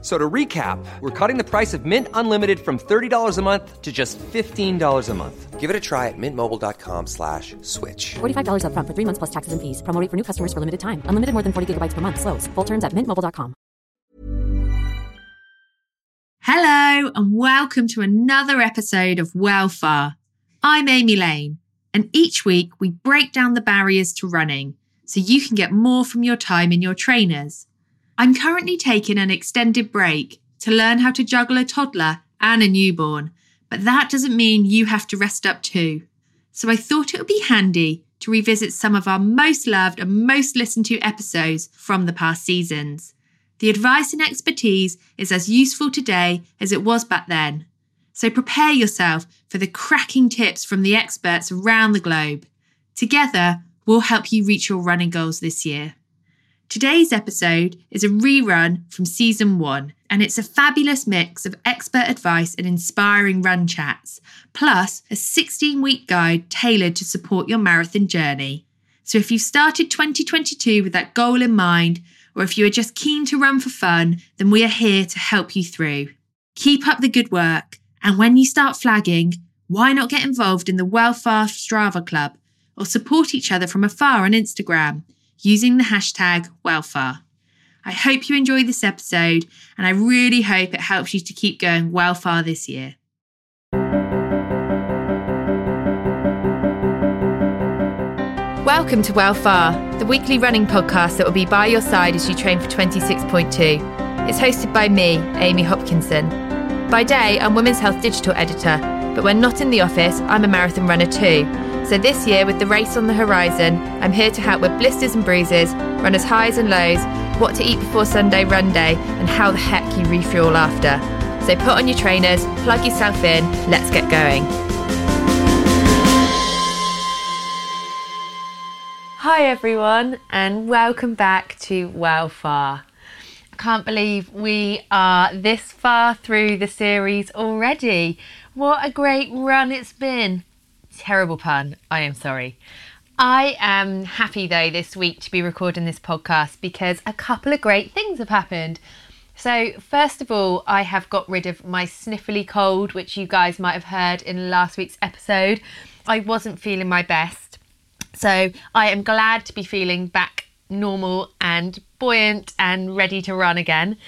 F- So to recap, we're cutting the price of Mint Unlimited from $30 a month to just $15 a month. Give it a try at mintmobile.com slash switch. $45 upfront for three months plus taxes and fees. Promo rate for new customers for limited time. Unlimited more than 40 gigabytes per month. Slows. Full terms at mintmobile.com. Hello, and welcome to another episode of Wellfar. I'm Amy Lane, and each week we break down the barriers to running so you can get more from your time in your trainers. I'm currently taking an extended break to learn how to juggle a toddler and a newborn, but that doesn't mean you have to rest up too. So I thought it would be handy to revisit some of our most loved and most listened to episodes from the past seasons. The advice and expertise is as useful today as it was back then. So prepare yourself for the cracking tips from the experts around the globe. Together, we'll help you reach your running goals this year. Today's episode is a rerun from season one, and it's a fabulous mix of expert advice and inspiring run chats, plus a 16 week guide tailored to support your marathon journey. So if you've started 2022 with that goal in mind, or if you are just keen to run for fun, then we are here to help you through. Keep up the good work, and when you start flagging, why not get involved in the Wellfar Strava Club or support each other from afar on Instagram using the hashtag Wellfar? I hope you enjoy this episode, and I really hope it helps you to keep going well far this year. Welcome to Wellfar, the weekly running podcast that will be by your side as you train for 26.2. It's hosted by me, Amy Hopkinson. By day, I'm Women's Health Digital Editor, but when not in the office, I'm a marathon runner too. So this year, with the race on the horizon, I'm here to help with blisters and bruises, runners' highs and lows, what to eat before Sunday run day, and how the heck you refuel after. So put on your trainers, plug yourself in, let's get going. Hi everyone, and welcome back to Wellfar. I can't believe we are this far through the series already. What a great run it's been. Terrible pun, I am sorry. I am happy though this week to be recording this podcast because a couple of great things have happened. So, first of all, I have got rid of my sniffly cold, which you guys might have heard in last week's episode. I wasn't feeling my best. So, I am glad to be feeling back normal and buoyant and ready to run again.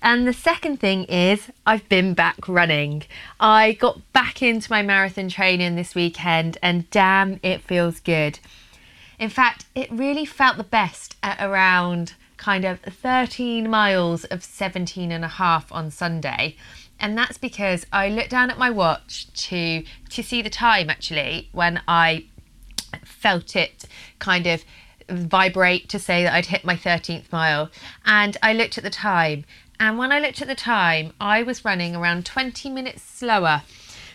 And the second thing is, I've been back running. I got back into my marathon training this weekend, and damn, it feels good. In fact, it really felt the best at around kind of 13 miles of 17 and a half on Sunday. And that's because I looked down at my watch to to see the time actually when I felt it kind of vibrate to say that I'd hit my 13th mile. And I looked at the time. And when I looked at the time, I was running around 20 minutes slower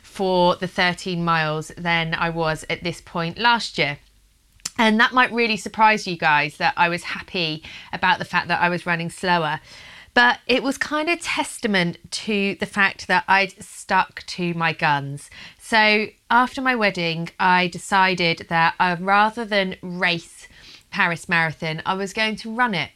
for the 13 miles than I was at this point last year. And that might really surprise you guys that I was happy about the fact that I was running slower. But it was kind of testament to the fact that I'd stuck to my guns. So after my wedding, I decided that uh, rather than race Paris Marathon, I was going to run it.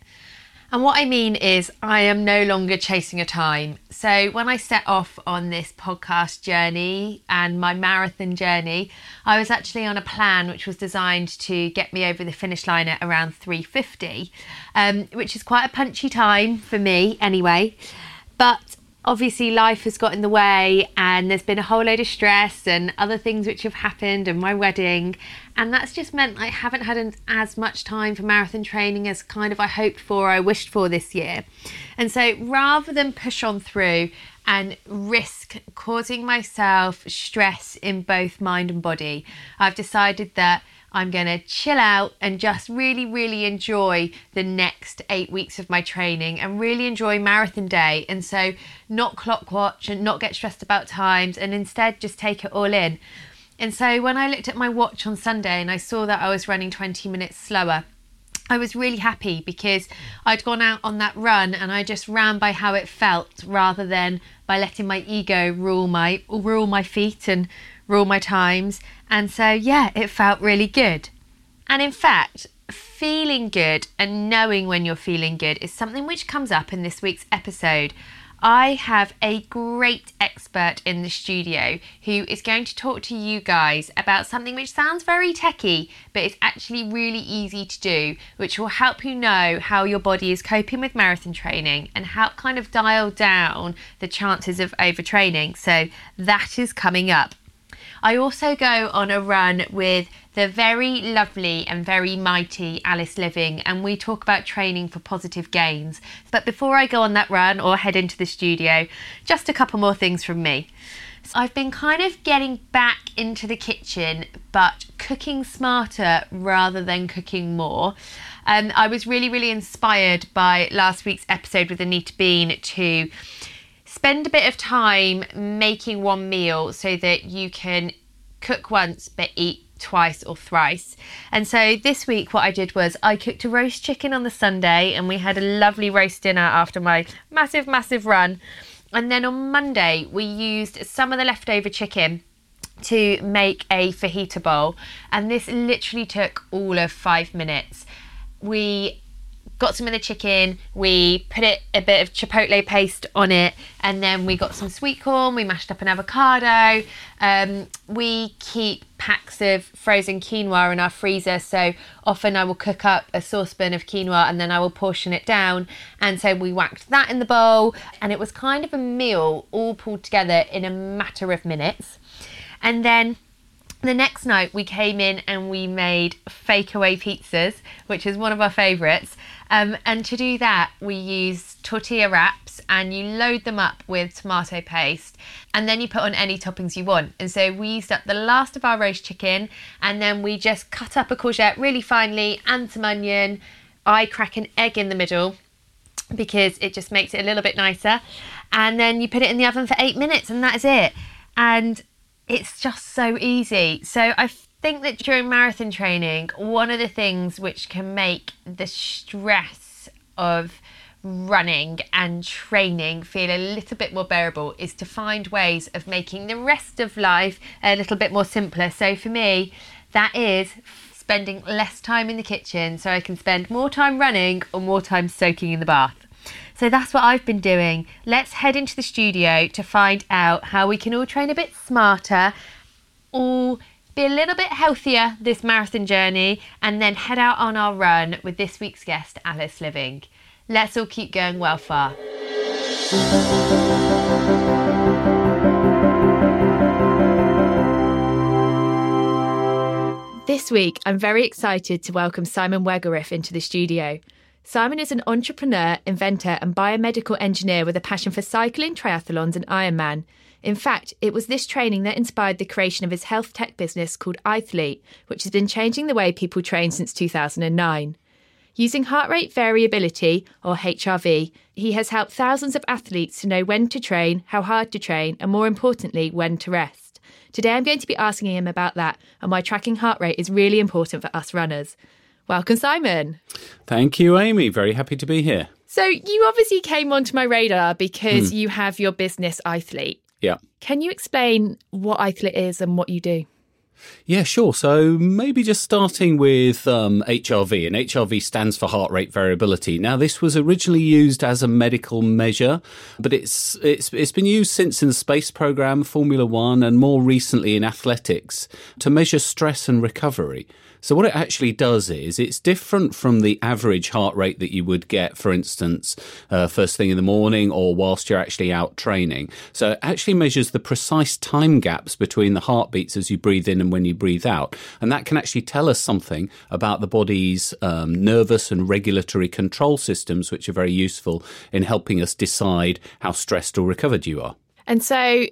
And what I mean is, I am no longer chasing a time. So, when I set off on this podcast journey and my marathon journey, I was actually on a plan which was designed to get me over the finish line at around 350, um, which is quite a punchy time for me anyway. But obviously life has got in the way and there's been a whole load of stress and other things which have happened and my wedding and that's just meant I haven't had an, as much time for marathon training as kind of I hoped for I wished for this year and so rather than push on through and risk causing myself stress in both mind and body I've decided that I'm going to chill out and just really, really enjoy the next eight weeks of my training and really enjoy marathon day. And so, not clock watch and not get stressed about times and instead just take it all in. And so, when I looked at my watch on Sunday and I saw that I was running 20 minutes slower, I was really happy because I'd gone out on that run and I just ran by how it felt rather than by letting my ego rule my rule my feet and rule my times. And so yeah, it felt really good. And in fact, feeling good and knowing when you're feeling good is something which comes up in this week's episode. I have a great expert in the studio who is going to talk to you guys about something which sounds very techy, but it's actually really easy to do, which will help you know how your body is coping with marathon training and help kind of dial down the chances of overtraining. So that is coming up. I also go on a run with the very lovely and very mighty Alice Liveing, and we talk about training for positive gains. But before I go on that run or head into the studio, just a couple more things from me. So I've been kind of getting back into the kitchen, but cooking smarter rather than cooking more. Um, I was really, really inspired by last week's episode with Anita Bean to spend a bit of time making one meal so that you can cook once but eat twice or thrice. And so this week, what I did was I cooked a roast chicken on the Sunday and we had a lovely roast dinner after my massive, massive run. And then on Monday, we used some of the leftover chicken to make a fajita bowl. And this literally took all of five minutes. We got some of the chicken, we put it a bit of chipotle paste on it, and then we got some sweet corn, we mashed up an avocado. Um, we keep packs of frozen quinoa in our freezer, so often I will cook up a saucepan of quinoa and then I will portion it down. And so we whacked that in the bowl, and it was kind of a meal all pulled together in a matter of minutes. And then the next night we came in and we made fake away pizzas, which is one of our favourites. Um, and to do that, we use tortilla wraps and you load them up with tomato paste and then you put on any toppings you want. And so we used up the last of our roast chicken and then we just cut up a courgette really finely and some onion. I crack an egg in the middle because it just makes it a little bit nicer. And then you put it in the oven for eight minutes and that is it. And it's just so easy. So I think that during marathon training, one of the things which can make the stress of running and training feel a little bit more bearable is to find ways of making the rest of life a little bit more simpler. So for me, that is spending less time in the kitchen so I can spend more time running or more time soaking in the bath. So that's what I've been doing. Let's head into the studio to find out how we can all train a bit smarter, all be a little bit healthier this marathon journey, and then head out on our run with this week's guest, Alice Liveing. Let's all keep going well far. This week, I'm very excited to welcome Simon Wegerif into the studio. Simon is an entrepreneur, inventor, and biomedical engineer with a passion for cycling, triathlons, and Ironman. In fact, it was this training that inspired the creation of his health tech business called iThlete, which has been changing the way people train since 2009. Using heart rate variability, or HRV, he has helped thousands of athletes to know when to train, how hard to train, and more importantly, when to rest. Today I'm going to be asking him about that and why tracking heart rate is really important for us runners. Welcome, Simon. Thank you, Amy. Very happy to be here. So, you obviously came onto my radar because hmm. you have your business, iThlete. Yeah. Can you explain what iThlete is and what you do? Yeah, sure. So maybe just starting with um, HRV, and HRV stands for heart rate variability. Now, this was originally used as a medical measure, but it's it's it's been used since in the space program, Formula One, and more recently in athletics to measure stress and recovery. So what it actually does is it's different from the average heart rate that you would get, for instance, uh, first thing in the morning or whilst you're actually out training. So it actually measures the precise time gaps between the heartbeats as you breathe in and when you breathe out. And that can actually tell us something about the body's um, nervous and regulatory control systems, which are very useful in helping us decide how stressed or recovered you are. And so,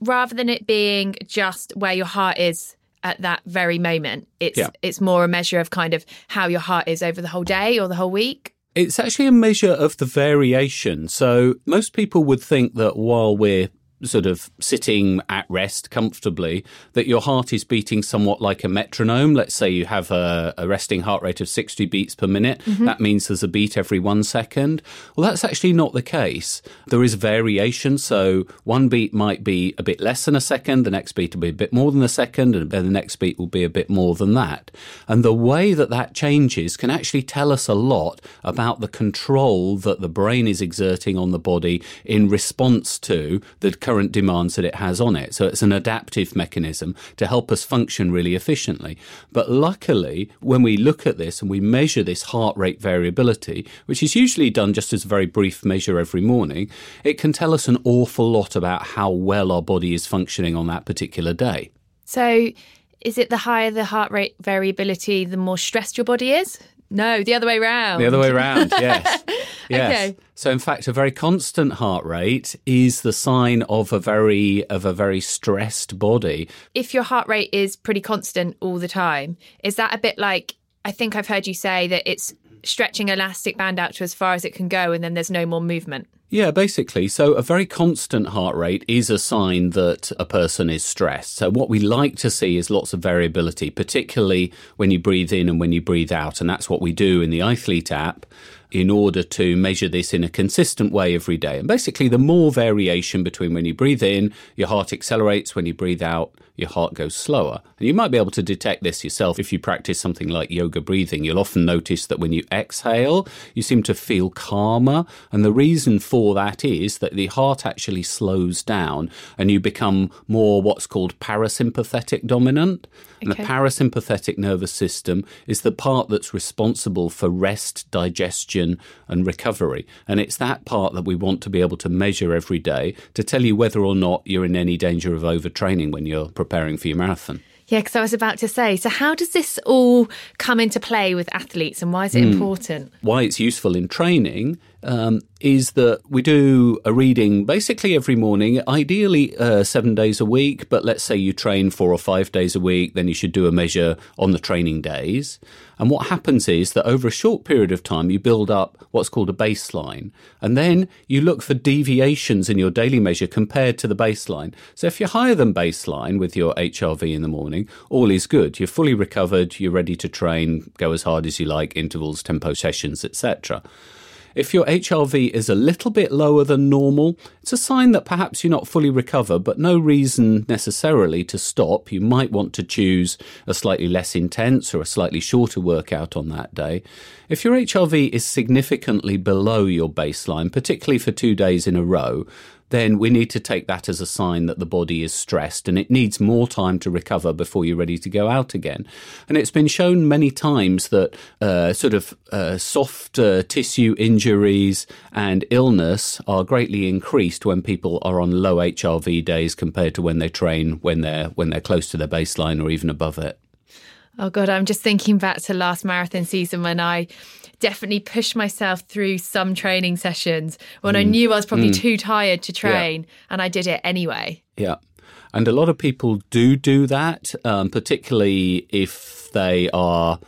rather than it being just where your heart is at that very moment, it's Yeah. it's more a measure of kind of how your heart is over the whole day or the whole week. It's actually a measure of the variation. So most people would think that while we're sort of sitting at rest comfortably, that your heart is beating somewhat like a metronome. Let's say you have a, a resting heart rate of 60 beats per minute. Mm-hmm. That means there's a beat every one second. Well, that's actually not the case. There is variation. So one beat might be a bit less than a second, the next beat will be a bit more than a second, and then the next beat will be a bit more than that. And the way that that changes can actually tell us a lot about the control that the brain is exerting on the body in response to the current demands that it has on it. So it's an adaptive mechanism to help us function really efficiently. But luckily, when we look at this and we measure this heart rate variability, which is usually done just as a very brief measure every morning, it can tell us an awful lot about how well our body is functioning on that particular day. So, is it the higher the heart rate variability, the more stressed your body is? No, the other way round. The other way around, yes. Yes. Okay. So in fact a very constant heart rate is the sign of a very of a very stressed body. If your heart rate is pretty constant all the time, is that a bit like I think I've heard you say that it's stretching elastic band out to as far as it can go and then there's no more movement. Yeah, basically. So a very constant heart rate is a sign that a person is stressed. So what we like to see is lots of variability, particularly when you breathe in and when you breathe out. And that's what we do in the iThlete app in order to measure this in a consistent way every day. And basically, the more variation between when you breathe in, your heart accelerates, when you breathe out, your heart goes slower. And you might be able to detect this yourself if you practice something like yoga breathing. You'll often notice that when you exhale, you seem to feel calmer. And the reason for that is that the heart actually slows down and you become more what's called parasympathetic dominant. And the parasympathetic nervous system is the part that's responsible for rest, digestion, and recovery. And it's that part that we want to be able to measure every day to tell you whether or not you're in any danger of overtraining when you're preparing for your marathon. Yeah, because I was about to say, so how does this all come into play with athletes and why is it hmm. important? why it's useful in training um, is that we do a reading basically every morning, ideally uh, seven days a week. But let's say you train four or five days a week, then you should do a measure on the training days. And what happens is that over a short period of time, you build up what's called a baseline. And then you look for deviations in your daily measure compared to the baseline. So if you're higher than baseline with your HRV in the morning, all is good. You're fully recovered, you're ready to train, go as hard as you like, intervals, tempo sessions, etc. If your HRV is a little bit lower than normal, it's a sign that perhaps you're not fully recovered, but no reason necessarily to stop. You might want to choose a slightly less intense or a slightly shorter workout on that day. If your HRV is significantly below your baseline, particularly for two days in a row, then we need to take that as a sign that the body is stressed and it needs more time to recover before you're ready to go out again. And it's been shown many times that uh, sort of uh, soft uh, tissue injuries and illness are greatly increased when people are on low HRV days compared to when they train when they're when they're close to their baseline or even above it. Oh God, I'm just thinking back to last marathon season when I definitely pushed myself through some training sessions when I knew I was probably too tired to train and I did it anyway. Yeah. And a lot of people do do that, um, particularly if they are,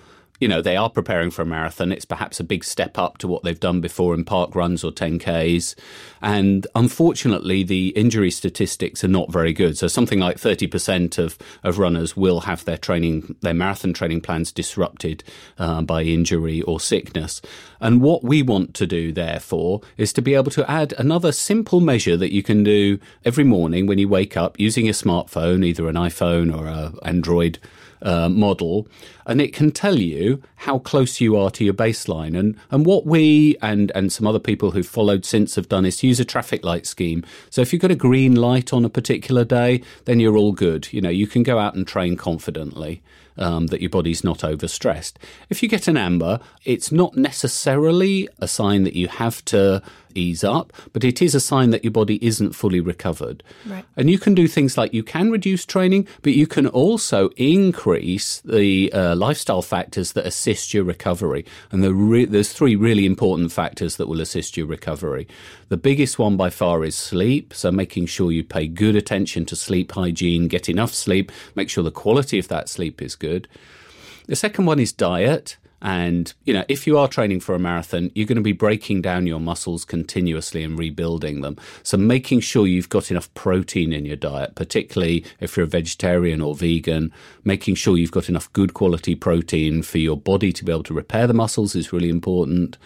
you know, they are preparing for a marathon. It's perhaps a big step up to what they've done before in park runs or 10Ks. And unfortunately, the injury statistics are not very good. So something like 30% of, of runners will have their training, their marathon training plans disrupted uh, by injury or sickness. And what we want to do, therefore, is to be able to add another simple measure that you can do every morning when you wake up using a smartphone, either an iPhone or an Android uh, model, and it can tell you how close you are to your baseline. And and what we and and some other people who've followed since have done is use a traffic light scheme. So if you've got a green light on a particular day, then you're all good. You know, you can go out and train confidently. Um, that your body's not overstressed. If you get an amber, it's not necessarily a sign that you have to ease up, but it is a sign that your body isn't fully recovered. Right. And you can do things like you can reduce training, but you can also increase the uh, lifestyle factors that assist your recovery. And the re- there's three really important factors that will assist your recovery. The biggest one by far is sleep. So making sure you pay good attention to sleep hygiene, get enough sleep, make sure the quality of that sleep is good. The second one is diet. And, you know, if you are training for a marathon, you're going to be breaking down your muscles continuously and rebuilding them. So making sure you've got enough protein in your diet, particularly if you're a vegetarian or vegan, making sure you've got enough good quality protein for your body to be able to repair the muscles is really important.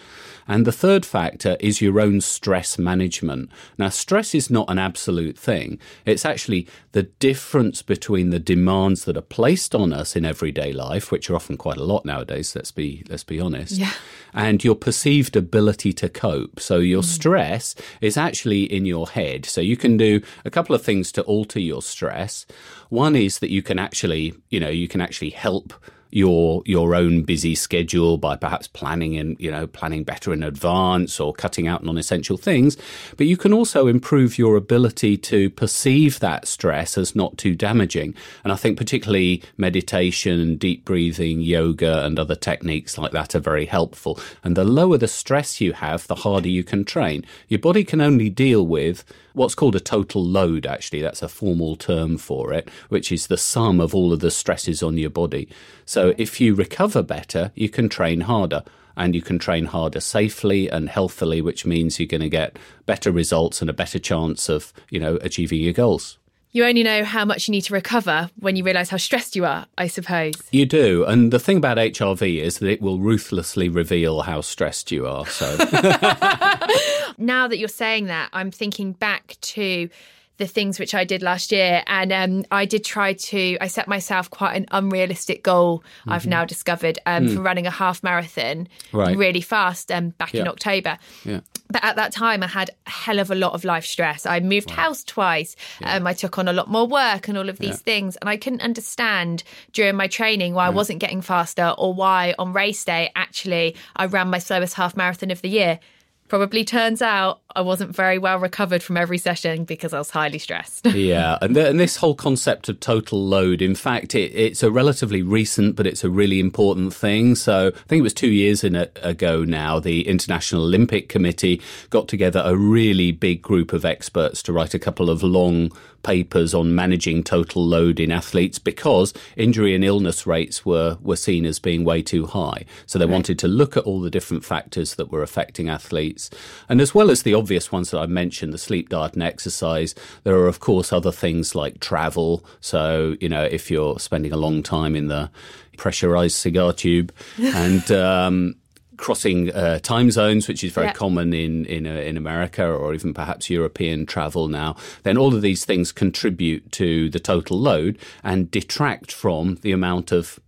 And the third factor is your own stress management. Now, stress is not an absolute thing. It's actually the difference between the demands that are placed on us in everyday life, which are often quite a lot nowadays, let's be, let's be honest, Yeah. and your perceived ability to cope. So your mm. stress is actually in your head. So you can do a couple of things to alter your stress. One is that you can actually, you know, you can actually help your your own busy schedule by perhaps planning and you know planning better in advance or cutting out non-essential things. But you can also improve your ability to perceive that stress as not too damaging. And i think particularly meditation deep breathing yoga and other techniques like that are very helpful. And the lower the stress you have the harder you can train. Your body can only deal with what's called a total load, actually. That's a formal term for it, which is the sum of all of the stresses on your body. So if you recover better, you can train harder. And you can train harder safely and healthily, which means you're going to get better results and a better chance of, you know, achieving your goals. You only know how much you need to recover when you realise how stressed you are, I suppose. You do. And the thing about HRV is that it will ruthlessly reveal how stressed you are. So now that you're saying that, I'm thinking back to the things which I did last year. And um, I did try to, I set myself quite an unrealistic goal, I've now discovered, um, for running a half marathon Right. really fast um, back in October. Yeah. But at that time, I had a hell of a lot of life stress. I moved house twice. Um, I took on a lot more work and all of these things. And I couldn't understand during my training why I wasn't getting faster or why on race day, actually, I ran my slowest half marathon of the year. Probably turns out I wasn't very well recovered from every session because I was highly stressed. yeah, and, th- and this whole concept of total load, in fact, it, it's a relatively recent, but it's a really important thing. So I think it was two years a, ago now, the International Olympic Committee got together a really big group of experts to write a couple of long papers on managing total load in athletes because injury and illness rates were, were seen as being way too high. So they wanted to look at all the different factors that were affecting athletes. And as well as the obvious ones that I mentioned, the sleep, diet, and exercise, there are, of course, other things like travel. So, you know, if you're spending a long time in the pressurized cigar tube and, um, crossing uh, time zones, which is very Yeah. common in in, uh, in America or even perhaps European travel now, then all of these things contribute to the total load and detract from the amount of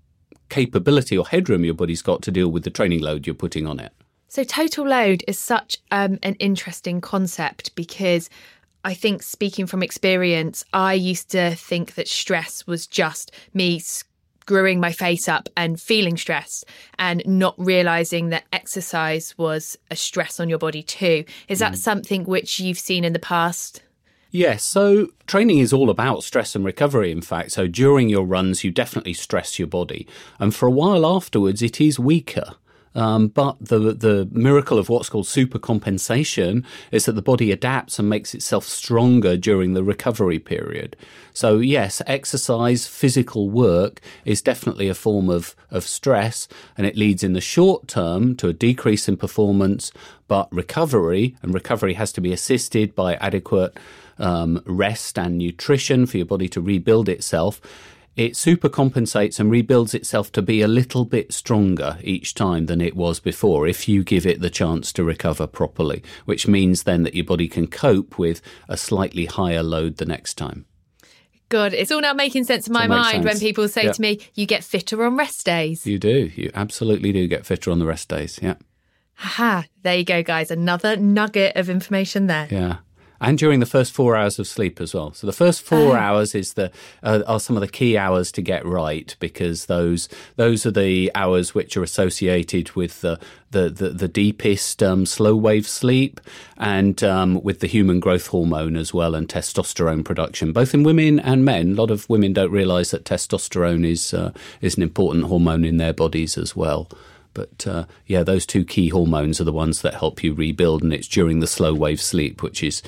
capability or headroom your body's got to deal with the training load you're putting on it. So, total load is such um, an interesting concept because I think, speaking from experience, I used to think that stress was just me screwing my face up and feeling stressed and not realizing that exercise was a stress on your body too. Is that mm. something which you've seen in the past? Yes, so training is all about stress and recovery, in fact. So during your runs, you definitely stress your body. And for a while afterwards, it is weaker. Um, but the the miracle of what's called supercompensation is that the body adapts and makes itself stronger during the recovery period. So yes, exercise, physical work is definitely a form of, of stress and it leads in the short term to a decrease in performance, but recovery, and recovery has to be assisted by adequate um, rest and nutrition for your body to rebuild itself it supercompensates and rebuilds itself to be a little bit stronger each time than it was before if you give it the chance to recover properly, which means then that your body can cope with a slightly higher load the next time. God, it's all now making sense in my mind when people say Yeah. to me, you get fitter on rest days. You do. You absolutely do get fitter on the rest days. Yeah. Ha, there you go, guys. Another nugget of information there. Yeah. And during the first four hours of sleep as well. So the first four hours is the uh, are some of the key hours to get right because those those are the hours which are associated with the the the, the deepest um, slow wave sleep and um, with the human growth hormone as well and testosterone production, both in women and men. A lot of women don't realise that testosterone is uh, is an important hormone in their bodies as well. But uh, yeah, those two key hormones are the ones that help you rebuild, and it's during the slow wave sleep, which is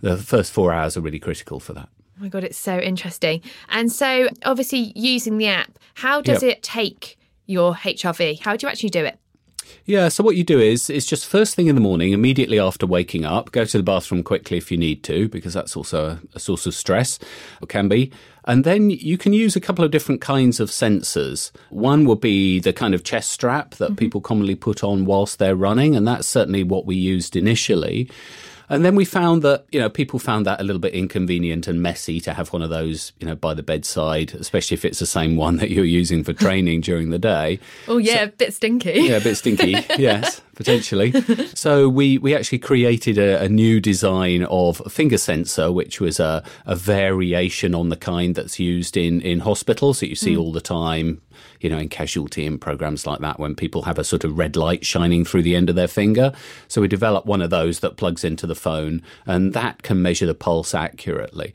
the first four hours are really critical for that. Oh my God, it's so interesting. And so, obviously, using the app, how does Yep. it take your HRV? How do you actually do it? Yeah, so what you do is is just first thing in the morning, immediately after waking up, go to the bathroom quickly if you need to, because that's also a, a source of stress, or can be. And then you can use a couple of different kinds of sensors. One would be the kind of chest strap that mm-hmm. people commonly put on whilst they're running, and that's certainly what we used initially. And then we found that, you know, people found that a little bit inconvenient and messy to have one of those, you know, by the bedside, especially if it's the same one that you're using for training during the day. Oh, yeah, a bit stinky. Yeah, a bit stinky. yes, potentially. So we, we actually created a, a new design of a finger sensor, which was a, a variation on the kind that's used in, in hospitals that you see hmm. all the time, you know, in casualty and programs like that when people have a sort of red light shining through the end of their finger. So we developed one of those that plugs into the phone and that can measure the pulse accurately.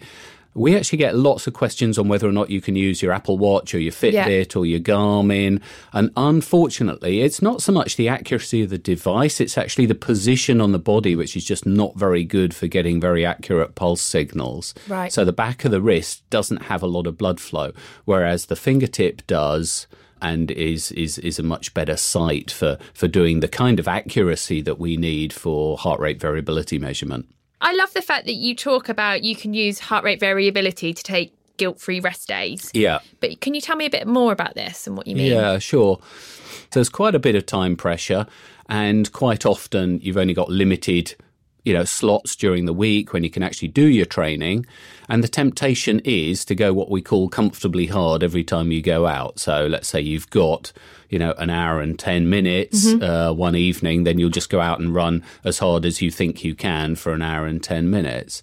We actually get lots of questions on whether or not you can use your Apple Watch or your Fitbit or your Garmin. And unfortunately, it's not so much the accuracy of the device, it's actually the position on the body, which is just not very good for getting very accurate pulse signals. Right. So the back of the wrist doesn't have a lot of blood flow, whereas the fingertip does and is is is a much better site for for doing the kind of accuracy that we need for heart rate variability measurement. I love the fact that you talk about you can use heart rate variability to take guilt free rest days. Yeah. But can you tell me a bit more about this and what you mean? Yeah, sure. So there's quite a bit of time pressure, and quite often you've only got limited, you know, slots during the week when you can actually do your training. And the temptation is to go what we call comfortably hard every time you go out. So let's say you've got, you know, an hour and 10 minutes uh, one evening, then you'll just go out and run as hard as you think you can for an hour and 10 minutes.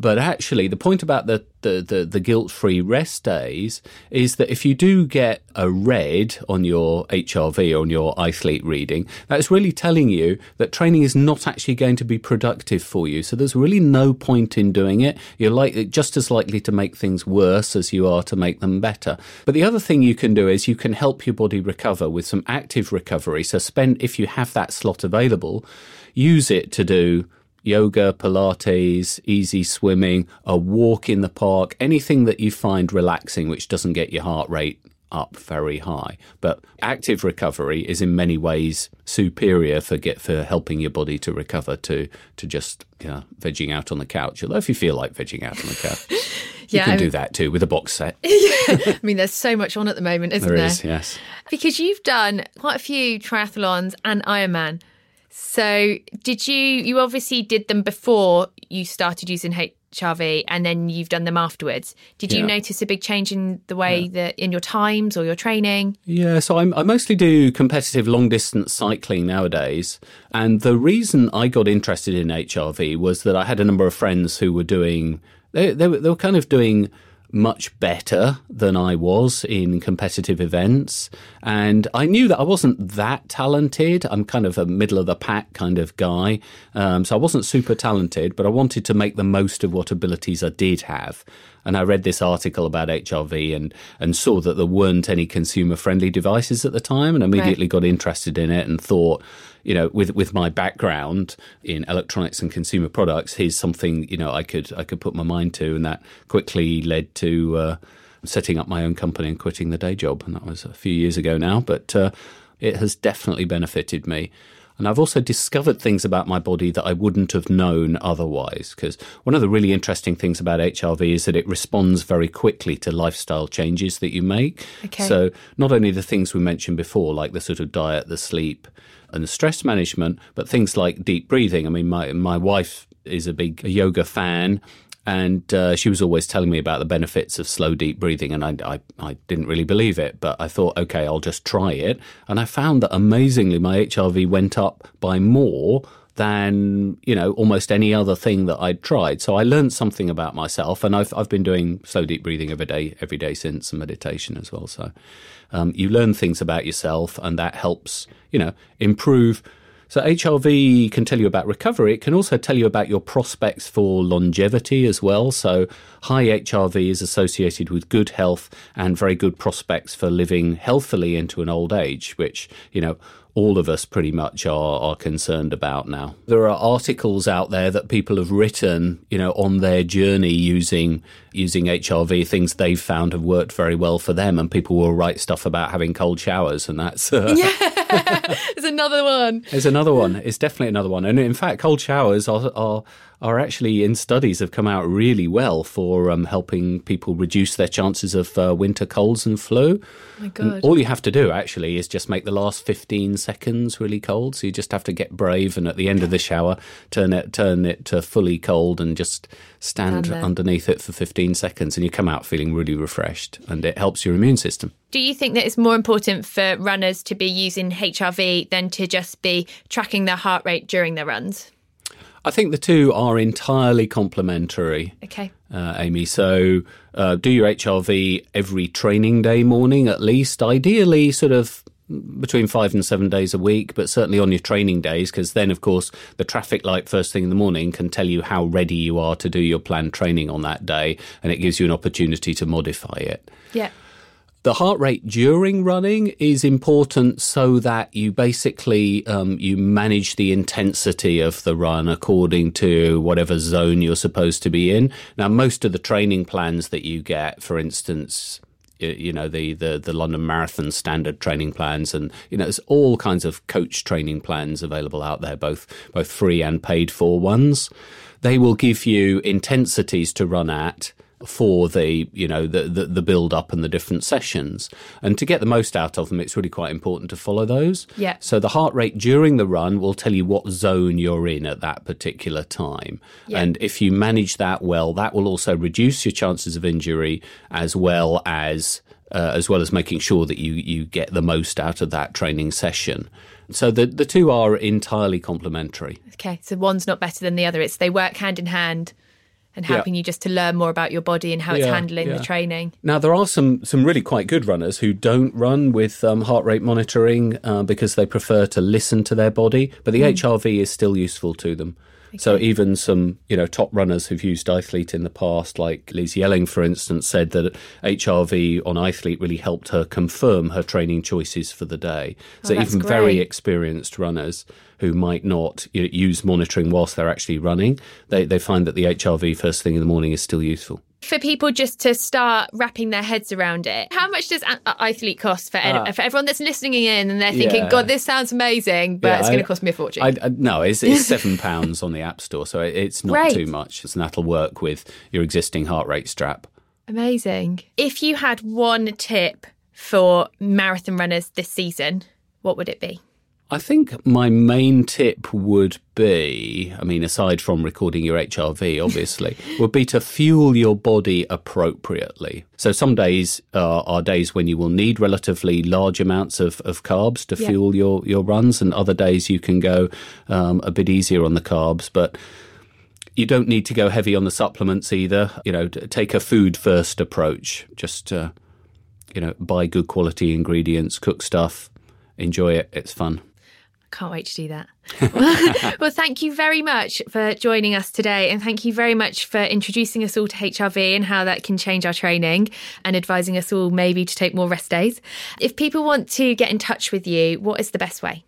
But actually, the point about the, the, the, the guilt free rest days is that if you do get a red on your HRV on your iThlete reading, that's really telling you that training is not actually going to be productive for you. So there's really no point in doing it. You're just as likely to make things worse as you are to make them better. But the other thing you can do is you can help your body recover with some active recovery. So spend, if you have that slot available, use it to do yoga, Pilates, easy swimming, a walk in the park, anything that you find relaxing, which doesn't get your heart rate up very high. But active recovery is in many ways superior for get for helping your body to recover to to just you know, vegging out on the couch. Although if you feel like vegging out on the couch, you Yeah, can I do that too with a box set. yeah. I mean, there's so much on at the moment, isn't There there? is, yes. Because you've done quite a few triathlons and Ironman. So, did you? You obviously did them before you started using HRV, and then you've done them afterwards. Did you Yeah. notice a big change in the way that in your times or your training? Yeah, so I'm, I mostly do competitive long distance cycling nowadays. And the reason I got interested in HRV was that I had a number of friends who were doing, they, they, were, they were kind of doing much better than I was in competitive events. And I knew that I wasn't that talented. I'm kind of a middle of the pack kind of guy. Um, so I wasn't super talented, but I wanted to make the most of what abilities I did have. And I read this article about HRV and, and saw that there weren't any consumer friendly devices at the time and immediately got interested in it and thought, you know, with, with my background in electronics and consumer products, here's something, you know, I could, I could put my mind to. And that quickly led to, uh, setting up my own company and quitting the day job. And that was a few years ago now, but, uh, it has definitely benefited me. And I've also discovered things about my body that I wouldn't have known otherwise. Because one of the really interesting things about HRV is that it responds very quickly to lifestyle changes that you make. Okay. So not only the things we mentioned before, like the sort of diet, the sleep, and the stress management, but things like deep breathing. I mean, my my wife is a big yoga fan. And uh, she was always telling me about the benefits of slow, deep breathing, and I, I, I didn't really believe it. But I thought, okay, I'll just try it. And I found that amazingly, my HRV went up by more than you know almost any other thing that I'd tried. So I learned something about myself, and I've I've been doing slow, deep breathing every day, every day since, and meditation as well. So um, you learn things about yourself, and that helps you know improve. So HRV can tell you about recovery. It can also tell you about your prospects for longevity as well. So high HRV is associated with good health and very good prospects for living healthily into an old age, which, you know, all of us pretty much are, are concerned about now. There are articles out there that people have written, you know, on their journey using using HRV, things they've found have worked very well for them, and people will write stuff about having cold showers, and that's uh, There's another one. there's another one. It's definitely another one, and in fact, cold showers are are are actually in studies have come out really well for um, helping people reduce their chances of uh, winter colds and flu. my And all you have to do actually is just make the last 15 seconds really cold. So you just have to get brave and at the end of the shower, turn it turn it to fully cold and just stand there. underneath it for 15 seconds and you come out feeling really refreshed and it helps your immune system. Do you think that it's more important for runners to be using HRV than to just be tracking their heart rate during their runs? I think the two are entirely complementary. Okay. uh, Amy. So uh, do your HRV every training day morning at least, ideally sort of between five and seven days a week, but certainly on your training days, because then, of course, the traffic light first thing in the morning can tell you how ready you are to do your planned training on that day, and it gives you an opportunity to modify it. Yeah. The heart rate during running is important so that you basically um, you manage the intensity of the run according to whatever zone you're supposed to be in. Now, most of the training plans that you get, for instance, you know the, the the London Marathon standard training plans, and you know there's all kinds of coach training plans available out there, both both free and paid for ones. They will give you intensities to run at for the you know the, the the build up and the different sessions and to get the most out of them it's really quite important to follow those Yeah. so the heart rate during the run will tell you what zone you're in at that particular time Yeah. and if you manage that well that will also reduce your chances of injury as well as uh, as well as making sure that you you get the most out of that training session so the the two are entirely complementary Okay. So one's not better than the other. It's they work hand in hand and Yeah. helping you just to learn more about your body and how it's Yeah, handling yeah. the training. Now there are some some really quite good runners who don't run with um, heart rate monitoring uh, because they prefer to listen to their body, but the HRV is still useful to them. So even some you know top runners who've used iThlete in the past, like Liz Yelling, for instance, said that HRV on iThlete really helped her confirm her training choices for the day. Oh, so that's even very experienced runners who might not you know, use monitoring whilst they're actually running, they they find that the HRV first thing in the morning is still useful. For people just to start wrapping their heads around it, how much does iThlete cost for, ed- ah. for everyone that's listening in and they're thinking, Yeah. God, this sounds amazing, but Yeah, it's going to cost me a fortune? I, I, no, it's, it's seven pounds on the App Store, so it's not Great. too much. And that'll work with your existing heart rate strap. Amazing. If you had one tip for marathon runners this season, what would it be? I think my main tip would be, I mean, aside from recording your HRV, obviously, would be to fuel your body appropriately. So some days uh, are days when you will need relatively large amounts of, of carbs to Yeah. fuel your, your runs, and other days you can go um, a bit easier on the carbs. But you don't need to go heavy on the supplements either. You know, take a food first approach. Just, uh, you know, buy good quality ingredients, cook stuff, enjoy it. It's fun. Can't wait to do that. well, thank you very much for joining us today. And thank you very much for introducing us all to HRV and how that can change our training and advising us all maybe to take more rest days. If people want to get in touch with you, what is the best way?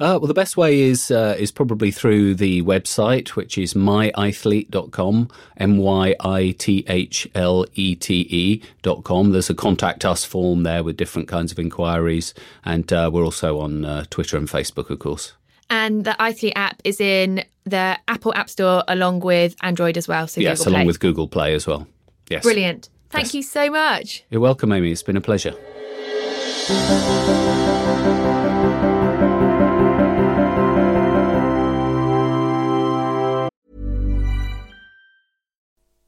Uh, well, the best way is uh, is probably through the website, which is myithlete.com, m y i t h l e t e dot com. There's a contact us form there with different kinds of inquiries, and uh, we're also on uh, Twitter and Facebook, of course. And the iThlete app is in the Apple App Store along with Android as well. So yes, along with Google Play as well. Yes, Brilliant. Thank Yes. you so much. You're welcome, Amy. It's been a pleasure.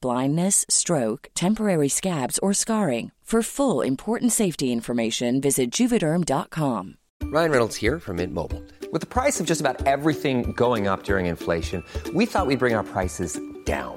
blindness, stroke, temporary scabs, or scarring. For full important safety information, visit juvederm.com. Ryan Reynolds here from Mint Mobile. With the price of just about everything going up during inflation, we thought we'd bring our prices down.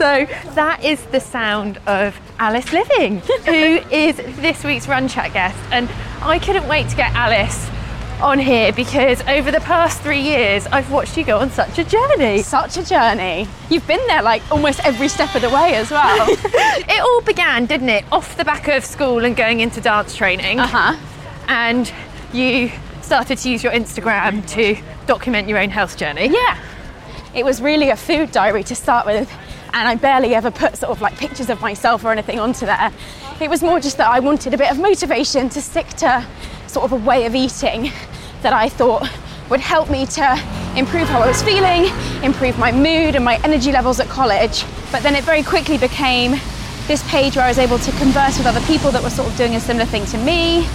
So that is the sound of Alice Liveing, who is this week's Run Chat guest. And I couldn't wait to get Alice on here because over the past three years, I've watched you go on such a journey. Such a journey. You've been there like almost every step of the way as well. it all began, didn't it, off the back of school and going into dance training. uh huh. And you started to use your Instagram to document your own health journey. Yeah. It was really a food diary to start with, and I barely ever put sort of like pictures of myself or anything onto there. It was more just that I wanted a bit of motivation to stick to sort of a way of eating that I thought would help me to improve how I was feeling, improve my mood and my energy levels at college. But then it very quickly became this page where I was able to converse with other people that were sort of doing a similar thing to me.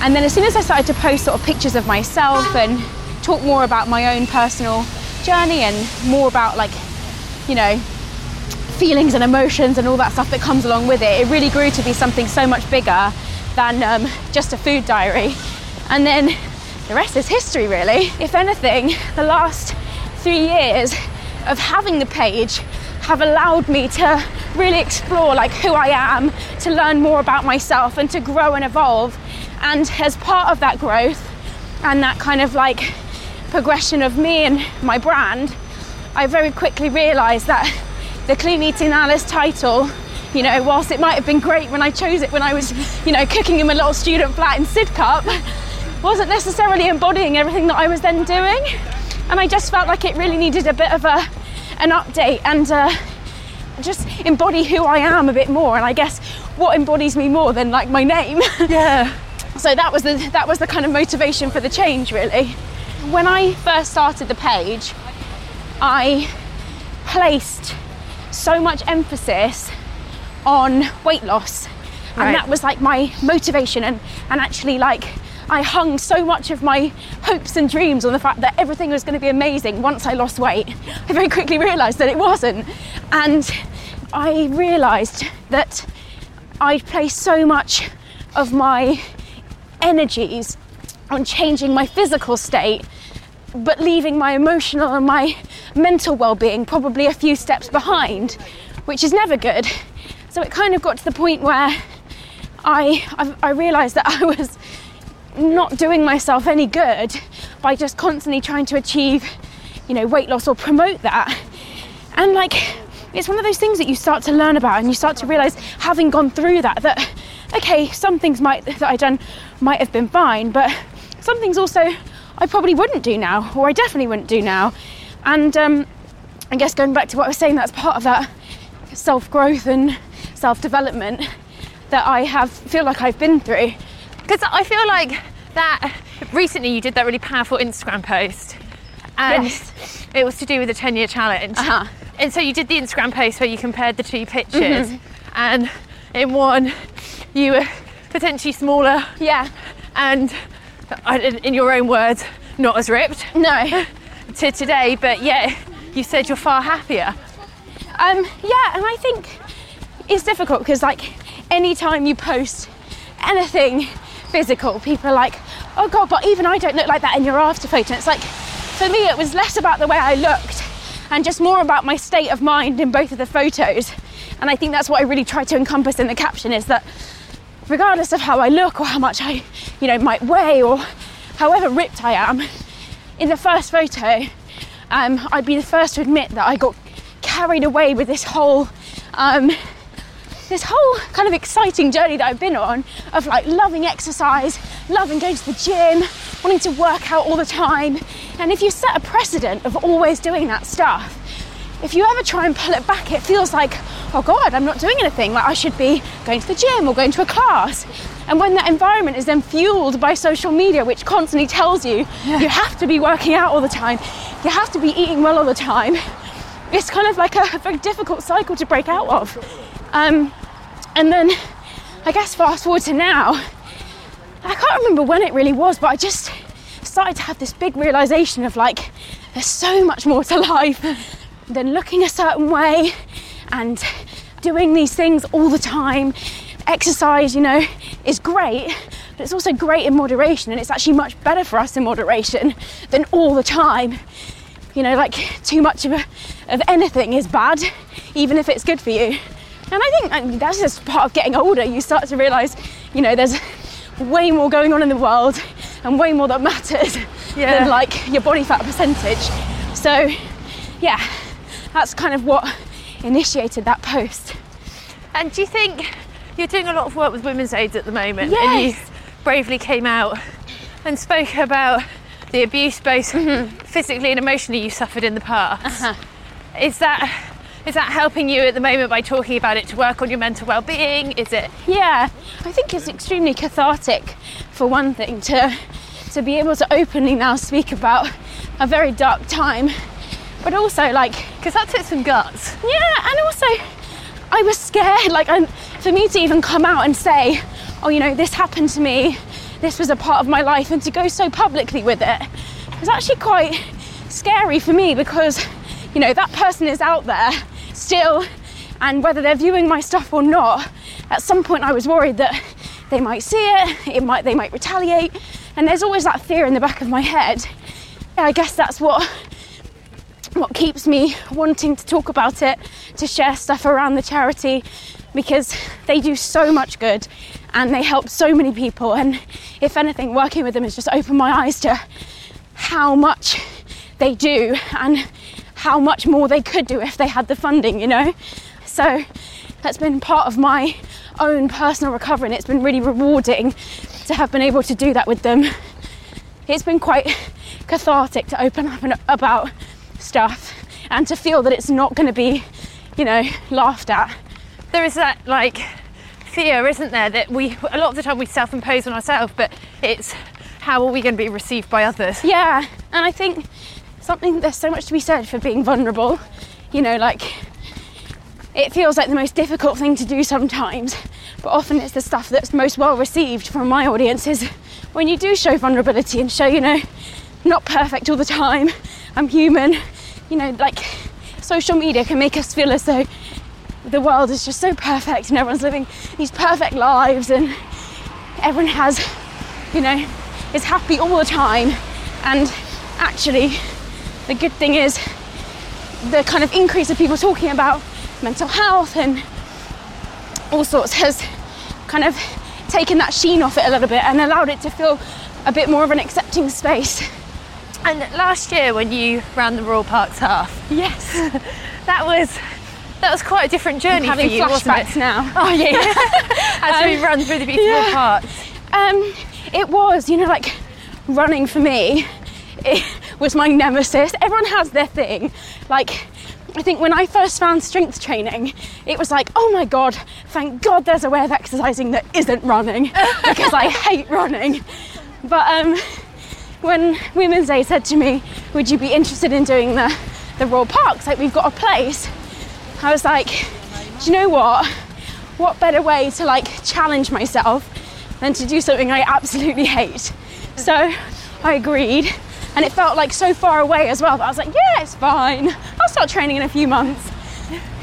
And then as soon as I started to post sort of pictures of myself and talk more about my own personal journey and more about like, you know, feelings and emotions and all that stuff that comes along with it, it really grew to be something so much bigger than um, just a food diary. And then the rest is history, really. If anything, the last three years of having the page have allowed me to really explore like who I am, to learn more about myself and to grow and evolve. And as part of that growth and that kind of like progression of me and my brand, I very quickly realized that the Clean Eating Alice title, you know, whilst it might have been great when I chose it when I was, you know, cooking in my little student flat in Sidcup, wasn't necessarily embodying everything that I was then doing. And I just felt like it really needed a bit of a an update and uh, just embody who I am a bit more. And I guess what embodies me more than like my name. Yeah. So that was the that was the kind of motivation for the change really. When I first started the page, I placed so much emphasis on weight loss. Right. And that was like my motivation and, and actually like I hung so much of my hopes and dreams on the fact that everything was going to be amazing once I lost weight. I very quickly realized that it wasn't. And I realized that I'd placed so much of my energies on changing my physical state, but leaving my emotional and my mental well being probably a few steps behind, which is never good. So it kind of got to the point where I, I, I realised that I was not doing myself any good by just constantly trying to achieve, you know, weight loss or promote that. And like, it's one of those things that you start to learn about and you start to realise, having gone through that, that okay, some things might that I done might have been fine, but some things also I probably wouldn't do now, or I definitely wouldn't do now. And um, I guess going back to what I was saying, that's part of that self growth and self development that I have feel like I've been through. Because I feel like that recently you did that really powerful Instagram post, and Yes. it was to do with the 10 year challenge. Uh-huh. And so you did the Instagram post where you compared the two pictures, and in one you were potentially smaller, Yeah. and in in your own words, not as ripped No. to today, but yet you said you're far happier. Um, yeah, and I think it's difficult because, like, anytime you post anything physical, people are like, oh god, but even I don't look like that in your after photo. And it's like, for me, it was less about the way I looked and just more about my state of mind in both of the photos. And I think that's what I really try to encompass in the caption is that regardless of how I look or how much I, you know, might weigh or however ripped I am, in the first photo, um, I'd be the first to admit that I got carried away with this whole um, this whole kind of exciting journey that I've been on of like loving exercise, loving going to the gym, wanting to work out all the time. And if you set a precedent of always doing that stuff, if you ever try and pull it back, it feels like, oh God, I'm not doing anything. Like I should be going to the gym or going to a class. And when that environment is then fueled by social media, which constantly tells you yeah. you have to be working out all the time, you have to be eating well all the time, it's kind of like a very difficult cycle to break out of. Um, and then I guess fast forward to now, I can't remember when it really was, but I just started to have this big realization of like, there's so much more to life than looking a certain way and doing these things all the time. Exercise, you know, is great, but it's also great in moderation, and it's actually much better for us in moderation than all the time. You know, like too much of, a, of anything is bad, even if it's good for you. And I think that's just part of getting older. You start to realise, you know, there's way more going on in the world and way more that matters yeah. than like your body fat percentage. So, yeah, that's kind of what initiated that post. And do you think you're doing a lot of work with women's aids at the moment? Yes. And you bravely came out and spoke about the abuse, both mm-hmm. physically and emotionally, you suffered in the past. Uh-huh. Is that is that helping you at the moment by talking about it to work on your mental well-being? Is it? Yeah, I think it's extremely cathartic for one thing to to be able to openly now speak about a very dark time, but also like because that took some guts. Yeah, and also I was scared. Like, and for me to even come out and say, "Oh, you know, this happened to me. This was a part of my life," and to go so publicly with it was actually quite scary for me because you know that person is out there still, and whether they're viewing my stuff or not, at some point I was worried that they might see it, it might they might retaliate, and there's always that fear in the back of my head. I guess that's what what keeps me wanting to talk about it, to share stuff around the charity because they do so much good and they help so many people and if anything working with them has just opened my eyes to how much they do and how much more they could do if they had the funding, you know? So that's been part of my own personal recovery, and it's been really rewarding to have been able to do that with them. It's been quite cathartic to open up about stuff and to feel that it's not going to be, you know, laughed at. There is that like fear, isn't there, that we a lot of the time we self-impose on ourselves, but it's how are we going to be received by others? Yeah, and I think something there's so much to be said for being vulnerable. You know, like it feels like the most difficult thing to do sometimes, but often it's the stuff that's most well received from my audiences when you do show vulnerability and show, you know, not perfect all the time. I'm human. You know, like social media can make us feel as though the world is just so perfect and everyone's living these perfect lives and everyone has, you know, is happy all the time. And actually, the good thing is the kind of increase of people talking about mental health and all sorts has kind of taken that sheen off it a little bit and allowed it to feel a bit more of an accepting space. And last year when you ran the Royal Parks half, yes, that was that was quite a different journey I'm having for you, flashbacks now. Oh yeah, as um, we run through the beautiful yeah. parks. Um, it was, you know, like running for me. It, was my nemesis. Everyone has their thing. Like, I think when I first found strength training, it was like, oh my god, thank God there's a way of exercising that isn't running because I hate running. But um, when Women's Aid said to me, would you be interested in doing the, the Royal Parks? Like, we've got a place. I was like, do you know what? What better way to like challenge myself than to do something I absolutely hate? So I agreed and it felt like so far away as well. But I was like, yeah, it's fine. I'll start training in a few months.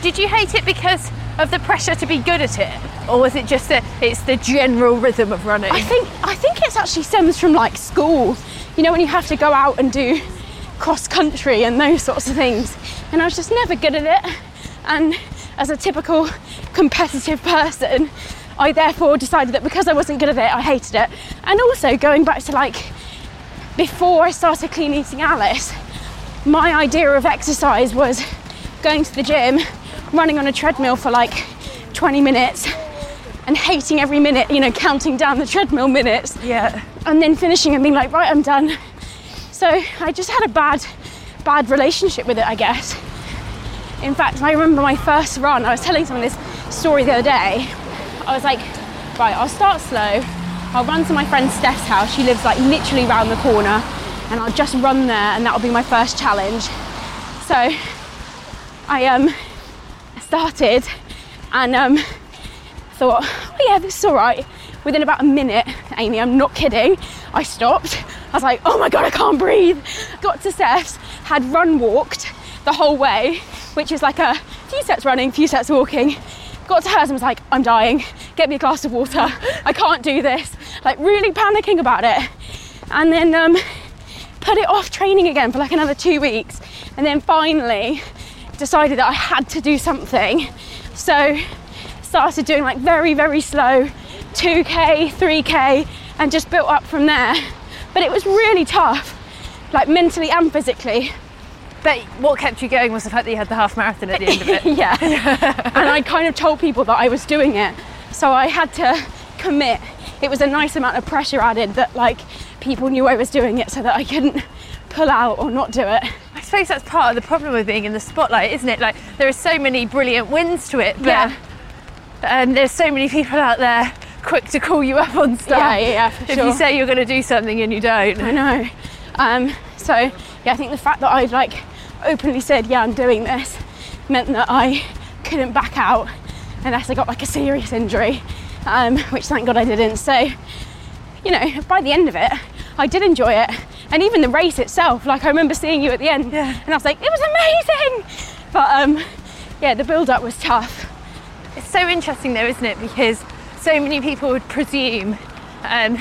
Did you hate it because of the pressure to be good at it, or was it just that it's the general rhythm of running? I think I think it's actually stems from like school. You know, when you have to go out and do cross country and those sorts of things. And I was just never good at it. And as a typical competitive person, I therefore decided that because I wasn't good at it, I hated it. And also going back to like before I started clean eating Alice, my idea of exercise was going to the gym, running on a treadmill for like 20 minutes and hating every minute, you know, counting down the treadmill minutes. Yeah. And then finishing and being like, right, I'm done. So I just had a bad, bad relationship with it, I guess. In fact, I remember my first run, I was telling someone this story the other day. I was like, right, I'll start slow. I'll run to my friend Steph's house. She lives like literally round the corner. And I'll just run there and that'll be my first challenge. So I um started and um thought, oh yeah, this is all right. Within about a minute, Amy, I'm not kidding, I stopped. I was like, oh my God, I can't breathe. Got to Steph's, had run walked the whole way, which is like a few steps running, few steps walking. Got to hers and was like, I'm dying. Get me a glass of water. I can't do this. Like really panicking about it. And then um, put it off training again for like another two weeks. And then finally decided that I had to do something. So started doing like very, very slow 2k, 3k, and just built up from there. But it was really tough, like mentally and physically. But what kept you going was the fact that you had the half marathon at the end of it. yeah. and I kind of told people that I was doing it. So I had to commit. It was a nice amount of pressure added that like people knew I was doing it so that I couldn't pull out or not do it. I suppose that's part of the problem with being in the spotlight, isn't it? Like there are so many brilliant wins to it, but Yeah. Um, there's so many people out there quick to call you up on stuff. Yeah, yeah, yeah, for if sure. you say you're going to do something and you don't. I know. Um, so yeah, I think the fact that I like openly said, yeah, I'm doing this, meant that I couldn't back out unless I got like a serious injury, um, which thank God I didn't. So, you know, by the end of it, I did enjoy it, and even the race itself. Like I remember seeing you at the end, Yeah. and I was like, it was amazing. But um, yeah, the build up was tough. It's so interesting though, isn't it? Because so many people would presume um,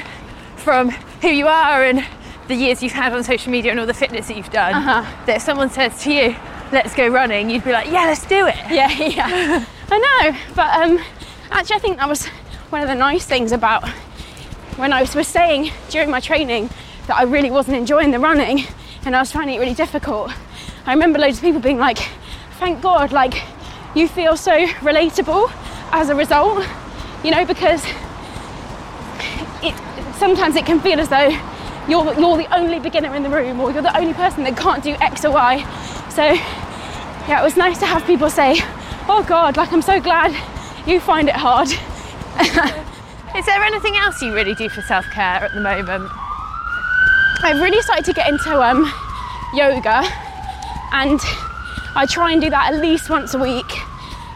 from who you are and the years you've had on social media and all the fitness that you've done, Uh-huh. that if someone says to you, let's go running, you'd be like, yeah, let's do it. Yeah, yeah. I know, but um, actually, I think that was one of the nice things about when I was, was saying during my training that I really wasn't enjoying the running and I was finding it really difficult. I remember loads of people being like, "Thank God, like you feel so relatable as a result," you know, because it sometimes it can feel as though you're you're the only beginner in the room or you're the only person that can't do X or Y. So yeah, it was nice to have people say, "Oh God, like I'm so glad you find it hard." Is there anything else you really do for self care at the moment? I've really started to get into um, yoga, and I try and do that at least once a week.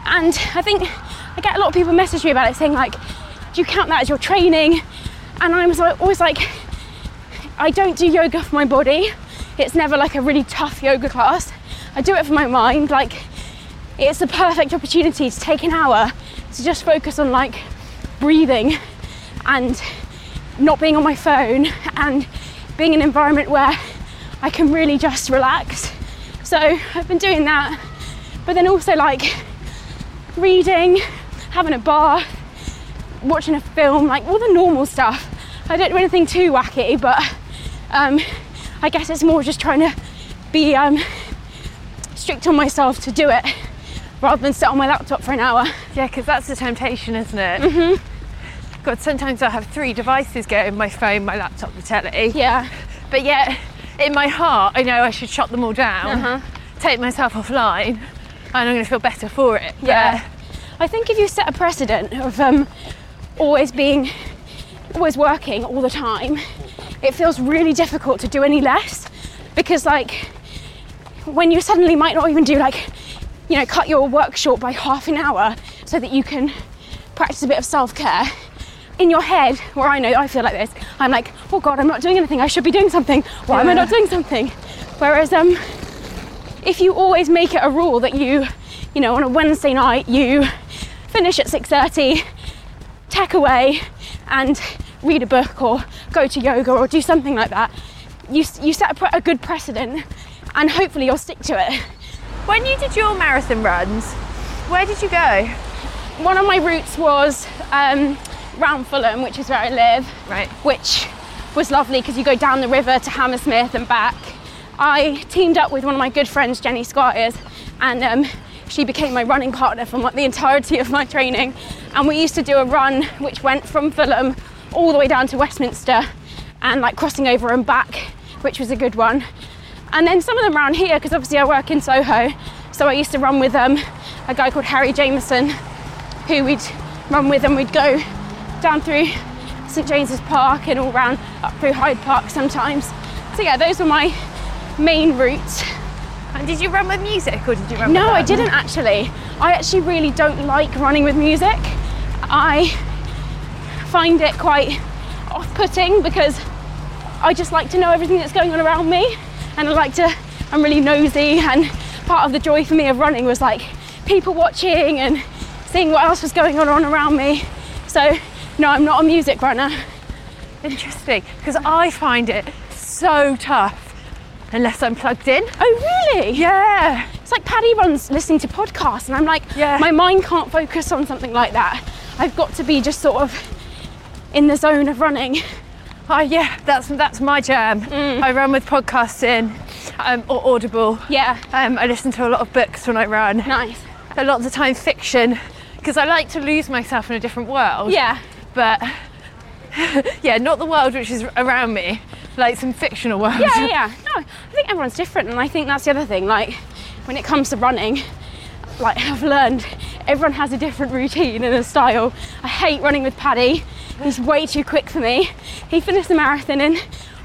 And I think I get a lot of people message me about it, saying like, "Do you count that as your training?" And I'm always like, I don't do yoga for my body. It's never like a really tough yoga class. I do it for my mind. Like, it's the perfect opportunity to take an hour to just focus on like breathing and not being on my phone and being in an environment where I can really just relax. So I've been doing that, but then also like reading, having a bath, watching a film, like all the normal stuff. I don't do anything too wacky, but um, I guess it's more just trying to be um, strict on myself to do it rather than sit on my laptop for an hour. Yeah, because that's the temptation, isn't it? Mm-hmm. God, sometimes I have three devices going my phone, my laptop, the telly. Yeah, But yet, in my heart, I know I should shut them all down, Uh-huh. take myself offline, and I'm going to feel better for it. But yeah. I think if you set a precedent of um, always being, always working all the time, it feels really difficult to do any less because, like, when you suddenly might not even do like, you know, cut your work short by half an hour so that you can practice a bit of self care. In your head, where I know I feel like this, I'm like, oh God, I'm not doing anything. I should be doing something. Why am I not doing something? Whereas, um, if you always make it a rule that you, you know, on a Wednesday night you finish at 6:30, tack away, and read a book or go to yoga or do something like that, you you set a, a good precedent, and hopefully you'll stick to it. When you did your marathon runs, Where did you go? One of my routes was um, round Fulham, which is where I live. Right. Which was lovely because you go down the river to Hammersmith and back. I teamed up with one of my good friends, Jenny Squires, and um, she became my running partner for the entirety of my training. And we used to do a run which went from Fulham all the way down to Westminster and like crossing over and back, which was a good one. And then some of them around here, because obviously I work in Soho, so I used to run with um, a guy called Harry Jameson, who we'd run with, and we'd go down through St James's Park and all round up through Hyde Park sometimes. So yeah, those were my main routes. And did you run with music or did you run No, I didn't actually. I actually really don't like running with music. I find it quite off putting because I just like to know everything that's going on around me and I like to, I'm really nosy and part of the joy for me of running was like people watching and seeing what else was going on around me. So, no, I'm not a music runner. Interesting, because I find it so tough unless I'm plugged in. Oh, really? Yeah. It's like Paddy runs listening to podcasts, and I'm like, Yeah. my mind can't focus on something like that. I've got to be just sort of in the zone of running. Oh yeah, that's that's my jam. I run with podcasts in um, or Audible. Yeah, Um, I listen to a lot of books when I run. nice. A lot of the time fiction, because I like to lose myself in a different world. Yeah, But yeah, not the world which is around me, like some fictional world. yeah, yeah. No, I think everyone's different, and I think that's the other thing. Like, when it comes to running, like I've learned, everyone has a different routine and a style. I hate running with Paddy. He's way too quick for me. He finished the marathon in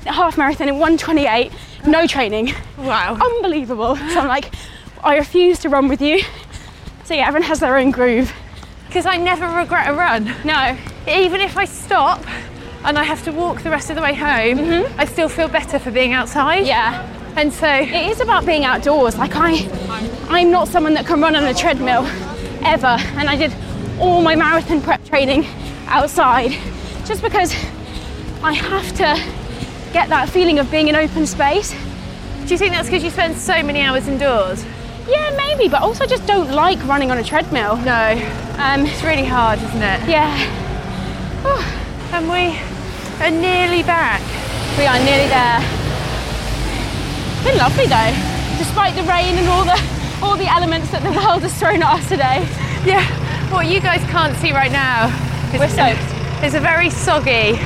the half marathon in 128, no training. Wow. Unbelievable. So I'm like, I refuse to run with you. So yeah, everyone has their own groove. Because I never regret a run. No, Even if I stop and I have to walk the rest of the way home, I still feel better for being outside. yeah. And so It is about being outdoors. Like I, I'm not someone that can run on a treadmill ever, and I did all my marathon prep training outside, just because I have to get that feeling of being in open space. do you think that's because you spend so many hours indoors? Yeah, maybe, but also just don't like running on a treadmill. No. Um, It's really hard, isn't it? yeah, And we are nearly back. we are nearly there. It's been lovely though, despite the rain and all the all the elements that the world has thrown at us today. Yeah. What you guys can't see right now is We're soaked. It's a very soggy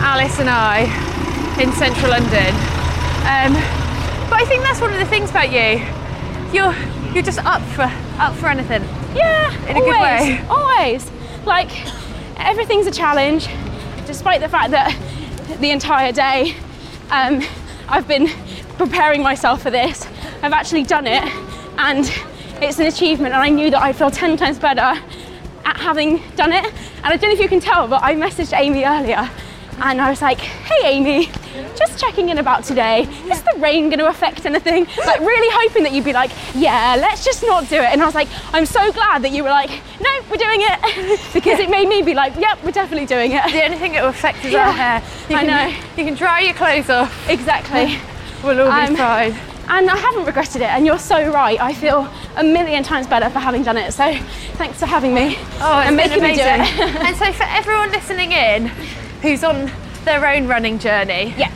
Alice and I in central London. Um, but I think that's one of the things about you. You're you're just up for up for anything. Yeah, In a good always, way. Always. Like everything's a challenge, despite the fact that the entire day um, I've been preparing myself for this. I've actually done it, and it's an achievement. And I knew that I'd feel ten times better at having done it. And I don't know if you can tell, but I messaged Amy earlier, and I was like, "Hey, Amy." Just checking in about today. Is the rain going to affect anything? Like, really hoping that you'd be like, yeah, let's just not do it. And I was like, I'm so glad that you were like, no, we're doing it. because it made me be like, yep, we're definitely doing it. The only thing that will affect is Yeah, our hair. You I can, know. You can dry your clothes off. Exactly. We'll all be Um, fine. And I haven't regretted it. And you're so right. I feel a million times better for having done it. So thanks for having me. Oh, it's and been making me do amazing. it. and so for everyone listening in who's on their own running journey, yeah.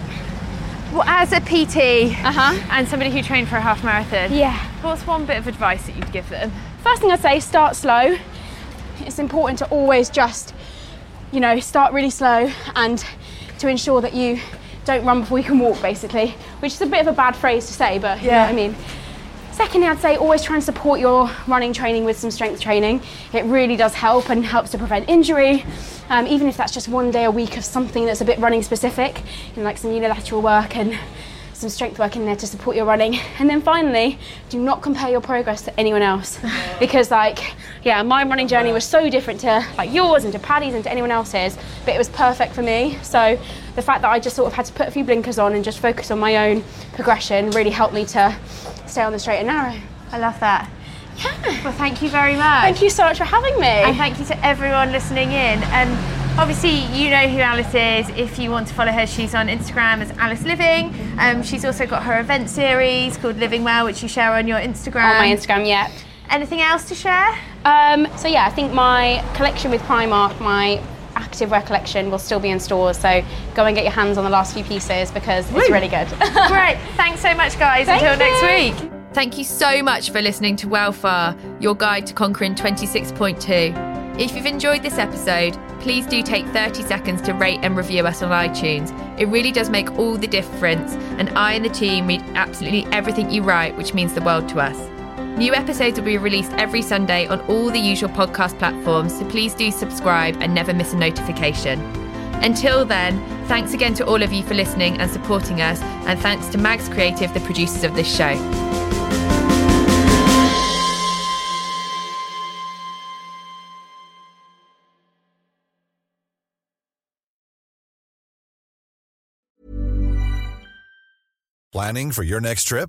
well, as a PT Uh-huh. and somebody who trained for a half marathon, Yeah. what's one bit of advice that you'd give them? First thing I'd say, start slow. It's important to always just, you know, start really slow and to ensure that you don't run before you can walk, basically, which is a bit of a bad phrase to say, but you know Yeah. what I mean. Secondly, I'd say always try and support your running training with some strength training. It really does help and helps to prevent injury, um, even if that's just one day a week of something that's a bit running specific, you know, like some unilateral work and some strength work in there to support your running. And then finally, do not compare your progress to anyone else. because like, yeah, my running journey was so different to like yours and to Paddy's and to anyone else's, but it was perfect for me. So the fact that I just sort of had to put a few blinkers on and just focus on my own progression really helped me to stay on the straight and narrow. I love that. Well, thank you very much. Thank you so much for having me. And thank you to everyone listening in. And obviously, you know who Alice is. If you want to follow her, she's on Instagram as Alice Liveing. Um, she's also got her event series called Living Well, which you share on your Instagram. on my Instagram, yeah. Anything else to share? Um, so yeah, I think my collection with Primark, my active wear collection will still be in stores. So go and get your hands on the last few pieces because it's really good. Great. Thanks so much, guys. Thank Until next week. Thank you so much for listening to Welfare, your guide to conquering 26.2. If you've enjoyed this episode, please do take 30 seconds to rate and review us on iTunes. It really does make all the difference, and I and the team read absolutely everything you write, which means the world to us. New episodes will be released every Sunday on all the usual podcast platforms, so please do subscribe and never miss a notification. Until then, thanks again to all of you for listening and supporting us, and thanks to Mags Creative, the producers of this show. Planning for your next trip?